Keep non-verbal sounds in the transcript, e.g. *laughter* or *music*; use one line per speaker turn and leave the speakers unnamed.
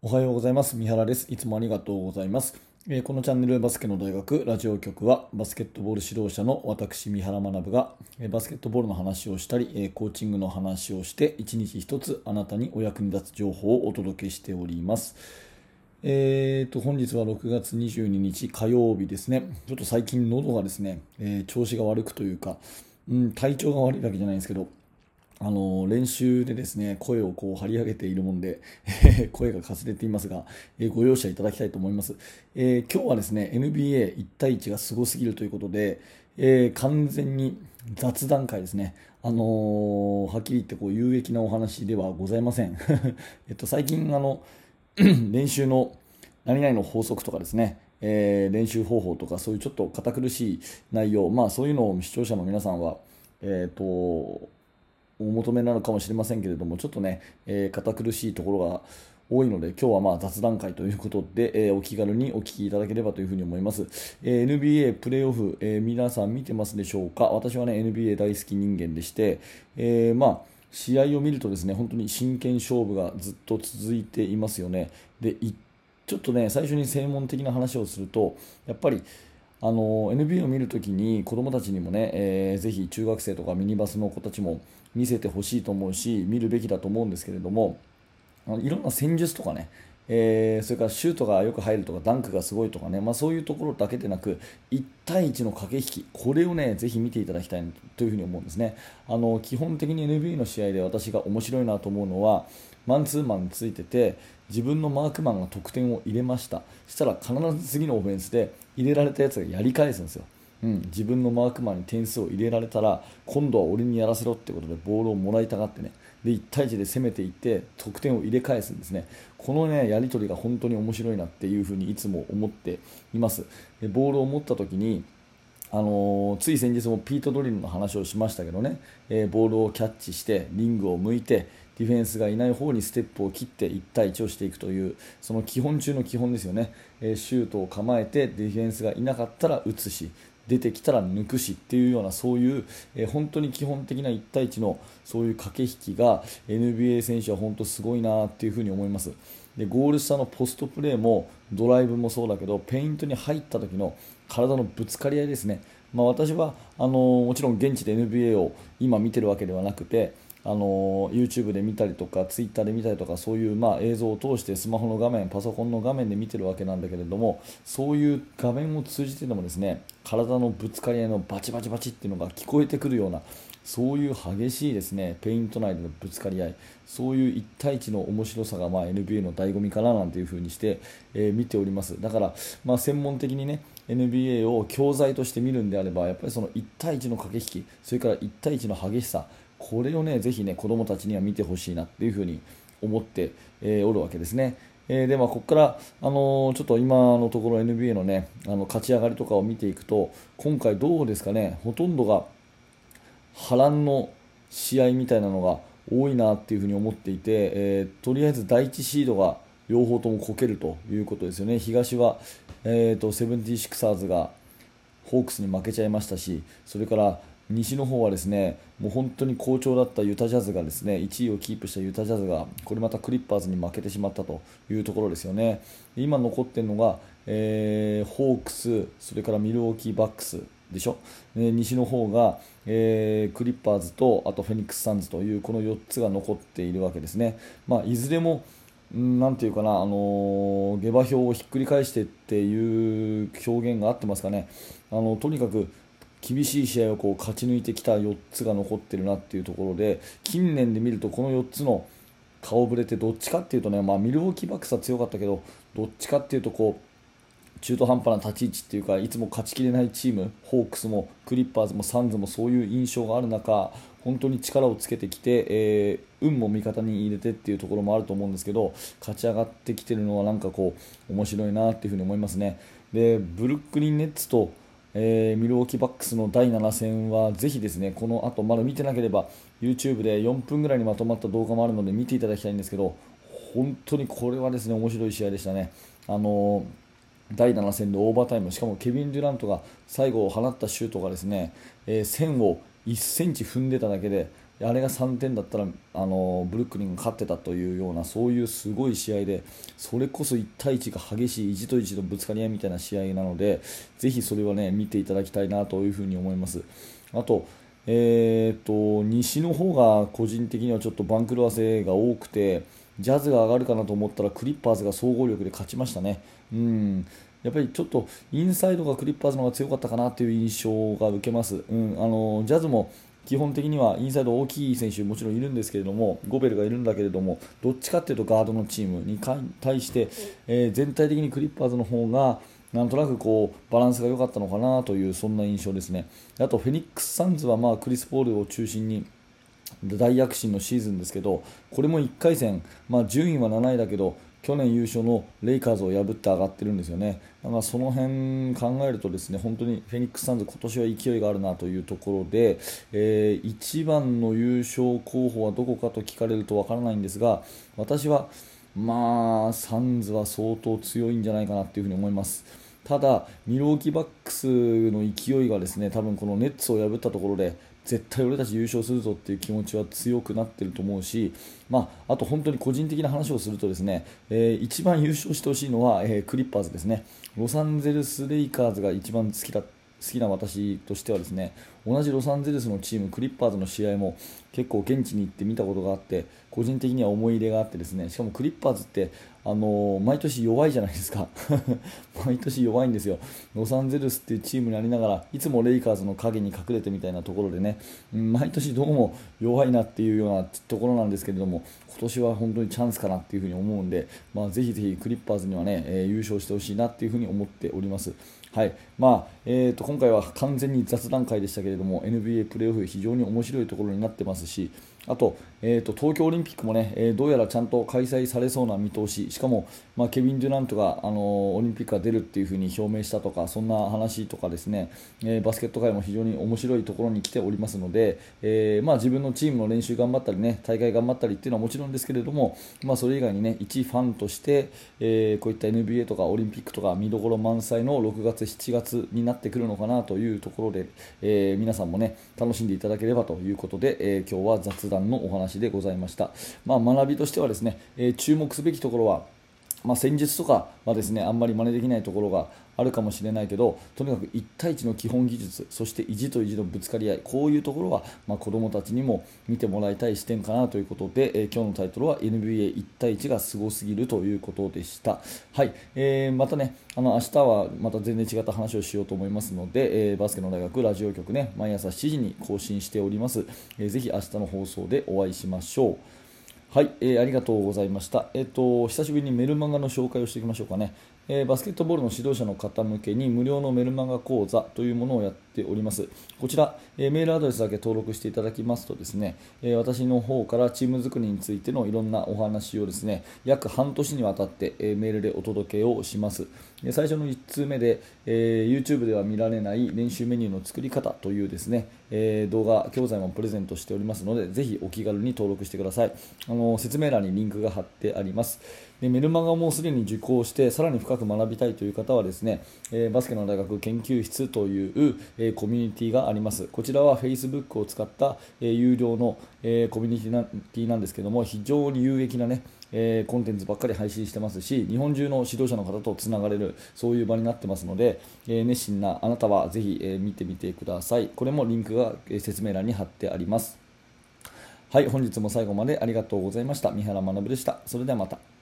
おはようございます。三原です。いつもありがとうございます。えー、このチャンネルバスケの大学ラジオ局はバスケットボール指導者の私三原学が、えー、バスケットボールの話をしたり、えー、コーチングの話をして一日一つあなたにお役に立つ情報をお届けしております。えーと、本日は6月22日火曜日ですね。ちょっと最近喉がですね、え調子が悪くというか、うん、体調が悪いわけじゃないんですけど、あの練習でですね声をこう張り上げているもんで *laughs* 声がかすれていますが、えご容赦いただきたいと思います、えー、今日はですね NBA1 対1がすごすぎるということで、え、完全に雑談会ですね、あの、はっきり言ってこう有益なお話ではございません、*laughs* えっと、最近あの *clears throat* 練習の何々の法則とかですねえ、練習方法とかそういうちょっと堅苦しい内容、まあ、そういうのを視聴者の皆さんは、えーとお求めなのかもしれませんけれども、ちょっとね、えー、堅苦しいところが多いので、今日はまあ雑談会ということで、えー、お気軽にお聞きいただければというふうに思います。えー、NBA プレーオフ、えー、皆さん見てますでしょうか？私はね、NBA 大好き人間でして、えまあ、試合を見るとですね、本当に真剣勝負がずっと続いていますよね。で、ちょっとね、最初に専門的な話をすると、やっぱり、あの NBA を見るときに子供たちにもね、えー、ぜひ中学生とかミニバスの子たちも見せてほしいと思うし見るべきだと思うんですけれどもいろんな戦術とかね、えー、それからシュートがよく入るとかダンクがすごいとかね、まあ、そういうところだけでなく1対1の駆け引き。これをねぜひ見ていただきたいというふに思うんですね。あの基本的に NBA の試合で私が面白いなと思うのはマンツーマンについてて自分のマークマンが得点を入れました。したら必ず次のオフェンスで入れられたやつがやり返すんですよ、うん、自分のマークマンに点数を入れられたら今度は俺にやらせろってことでボールをもらいたがってね。で1対1で攻めていって得点を入れ返すんですね。このねやり取りが本当に面白いなっていうふにいつも思っています。でボールを持った時にあのー、つい先日もピート・ドリルの話をしましたけどね、えー、ボールをキャッチしてリングを向いてディフェンスがいない方にステップを切って1対1をしていくというその基本中の基本ですよね、えー、シュートを構えてディフェンスがいなかったら打つし出てきたら抜くしっていうようなそういう、えー、本当に基本的な1対1のそういう駆け引きが NBA 選手は本当すごいなっていうふに思います。でゴール下のポストプレーもドライブもそうだけどペイントに入った時の体のぶつかり合いですね、まあ、私はあのー、もちろん現地で NBA を今見てるわけではなくてあの YouTube で見たりとか Twitter で見たりとかそういう、まあ、映像を通してスマホの画面パソコンの画面で見てるわけなんだけれどもそういう画面を通じてでもですね体のぶつかり合いのバチバチバチっていうのが聞こえてくるようなそういう激しいですねペイント内でのぶつかり合いそういう1対1の面白さがまあ NBA の醍醐味かななんていう風にして、えー、見ております。だから、まあ、専門的にね NBA を教材として見るんであればやっぱりその1対1の駆け引きそれから1対1の激しさこれをねぜひね子供たちには見てほしいなっていうふうに思って、えー、おるわけですね。えー、でまあ、ここから、あのー、ちょっと今のところ NBA のねあの勝ち上がりとかを見ていくと今回どうですかねほとんどが波乱の試合みたいなのが多いなっていうふに思っていて、えー、とりあえず第1シードが両方ともこけるということですよね東は、えーと、とセブンティシクサーズがホークスに負けちゃいましたしそれから西の方はですねもう本当に好調だったユタジャズがですね1位をキープしたユタジャズがこれまたクリッパーズに負けてしまったというところですよね。今残っているのが、えー、ホークスそれからミルウォーキーバックスでしょ、ね、西の方が、えー、クリッパーズとあとフェニックス・サンズというこの4つが残っているわけですね、まあ、いずれもなんていうかな、あの下馬評をひっくり返してっていう表現があってますかね、あのとにかく厳しい試合をこう勝ち抜いてきた4つが残ってるなっていうところで近年で見るとこの4つの顔ぶれってどっちかっていうとね、まあ、ミルウォーキーバックスは強かったけどどっちかっていうとこう中途半端な立ち位置っていうかいつも勝ちきれないチームホークスもクリッパーズもサンズもそういう印象がある中本当に力をつけてきて、えー、運も味方に入れてっていうところもあると思うんですけど勝ち上がってきてるのはなんかこう面白いなっていうふに思いますね。でブルックリン・ネッツとえー、ミルウォーキーバックスの第7戦はぜひですねこの後まだ見てなければ YouTube で4分ぐらいにまとまった動画もあるので見ていただきたいんですけど本当にこれはですね面白い試合でしたね。あの、第7戦でオーバータイムしかもケビン・デュラントが最後放ったシュートがですね、えー、線を1センチ踏んでただけであれが3点だったらあのブルックリンが勝ってたというようなそういうすごい試合でそれこそ1対1が激しい1と1のぶつかり合いみたいな試合なのでぜひそれはね見ていただきたいなというふに思います。あとえーと、西の方が個人的にはちょっと番狂わせが多くてジャズが上がるかなと思ったらクリッパーズが総合力で勝ちましたね。うんやっぱりちょっとインサイドがクリッパーズの方が強かったかなという印象が受けます、うん、あのジャズも基本的にはインサイド大きい選手もちろんいるんですけれどもゴベルがいるんだけれどもどっちかというとガードのチームに対して、えー、全体的にクリッパーズの方がなんとなくこうバランスが良かったのかなというそんな印象ですね。あとフェニックス・サンズはまあクリス・ポールを中心に大躍進のシーズンですけどこれも1回戦、まあ、順位は7位だけど去年優勝のレイカーズを破って上がってるんですよね、だからその辺考えるとですね本当にフェニックス・サンズ今年は勢いがあるなというところで、えー、一番の優勝候補はどこかと聞かれるとわからないんですが私はまあサンズは相当強いんじゃないかなというふに思います。ただ、ミローキバックスの勢いがですね多分このネッツを破ったところで絶対俺たち優勝するぞっていう気持ちは強くなってると思うし、まあ、あと本当に個人的な話をするとですね、えー、一番優勝してほしいのは、えー、クリッパーズですね。ロサンゼルス・レイカーズが一番好きだ好きな私としてはですね同じロサンゼルスのチームクリッパーズの試合も結構現地に行って見たことがあって個人的には思い入れがあってですねしかもクリッパーズってあの毎年弱いじゃないですか。*laughs* 毎年弱いんですよ。ロサンゼルスっていうチームにありながらいつもレイカーズの影に隠れてみたいなところでね毎年どうも弱いなっていうようなところなんですけれども今年は本当にチャンスかなっていうふに思うんで、まあ、ぜひぜひクリッパーズにはね、え、優勝してほしいなっていうふに思っております。はい。まあえーと、今回は完全に雑談会でしたけれども NBA プレーオフ非常に面白いところになってますしあと,、えーと、東京オリンピックもね、えー、どうやらちゃんと開催されそうな見通し。しかも、まあ、ケビン・デュラントが、あのー、オリンピックが出るっていう風に表明したとかそんな話とかですね、えー、バスケット界も非常に面白いところに来ておりますので、えまあ、自分のチームの練習頑張ったりね大会頑張ったりっていうのはもちろんですけれども、まあ、それ以外にね一ファンとして、えこういった NBA とかオリンピックとか見どころ満載の6月7月になってくるのかなというところで、え皆さんもね楽しんでいただければということで、え今日は雑談のお話でございました、まあ、学びとしてはですね、えー、注目すべきところはまあ、戦術とかはですねあんまり真似できないところがあるかもしれないけどとにかく1対1の基本技術そして意地と意地のぶつかり合いこういうところは、まあ、子どもたちにも見てもらいたい視点かなということで、えー、今日のタイトルは NBA1 対1がすごすぎるということでした、はい。えー、またねあの明日はまた全然違った話をしようと思いますので、えー、バスケの大学ラジオ局ね毎朝7時に更新しております、えー、ぜひ明日の放送でお会いしましょう。はい、えー、ありがとうございました。えっ、ー、と、久しぶりにメルマガの紹介をしていきましょうかね。えー、バスケットボールの指導者の方向けに無料のメルマガ講座というものをやっております。こちら、えー、メールアドレスだけ登録していただきますとですね、えー、私の方からチーム作りについてのいろんなお話をですね、約半年にわたって、えメールでお届けをします。最初の1通目で、え YouTube では見られない練習メニューの作り方というですね、え動画、教材もプレゼントしておりますので、ぜひお気軽に登録してください。あの説明欄にリンクが貼ってあります。でメルマガもすでに受講してさらに深く学びたいという方はですね、え、バスケの大学研究室という、え、コミュニティがあります。こちらは Facebook を使った、え、有料の、えコミュニティなんですけども非常に有益なねえコンテンツばっかり配信してますし日本中の指導者の方とつながれるそういう場になってますので、え熱心なあなたはぜひ、え見てみてください。これもリンクが、え説明欄に貼ってあります。はい本日も最後までありがとうございました。三原学でした。それではまた。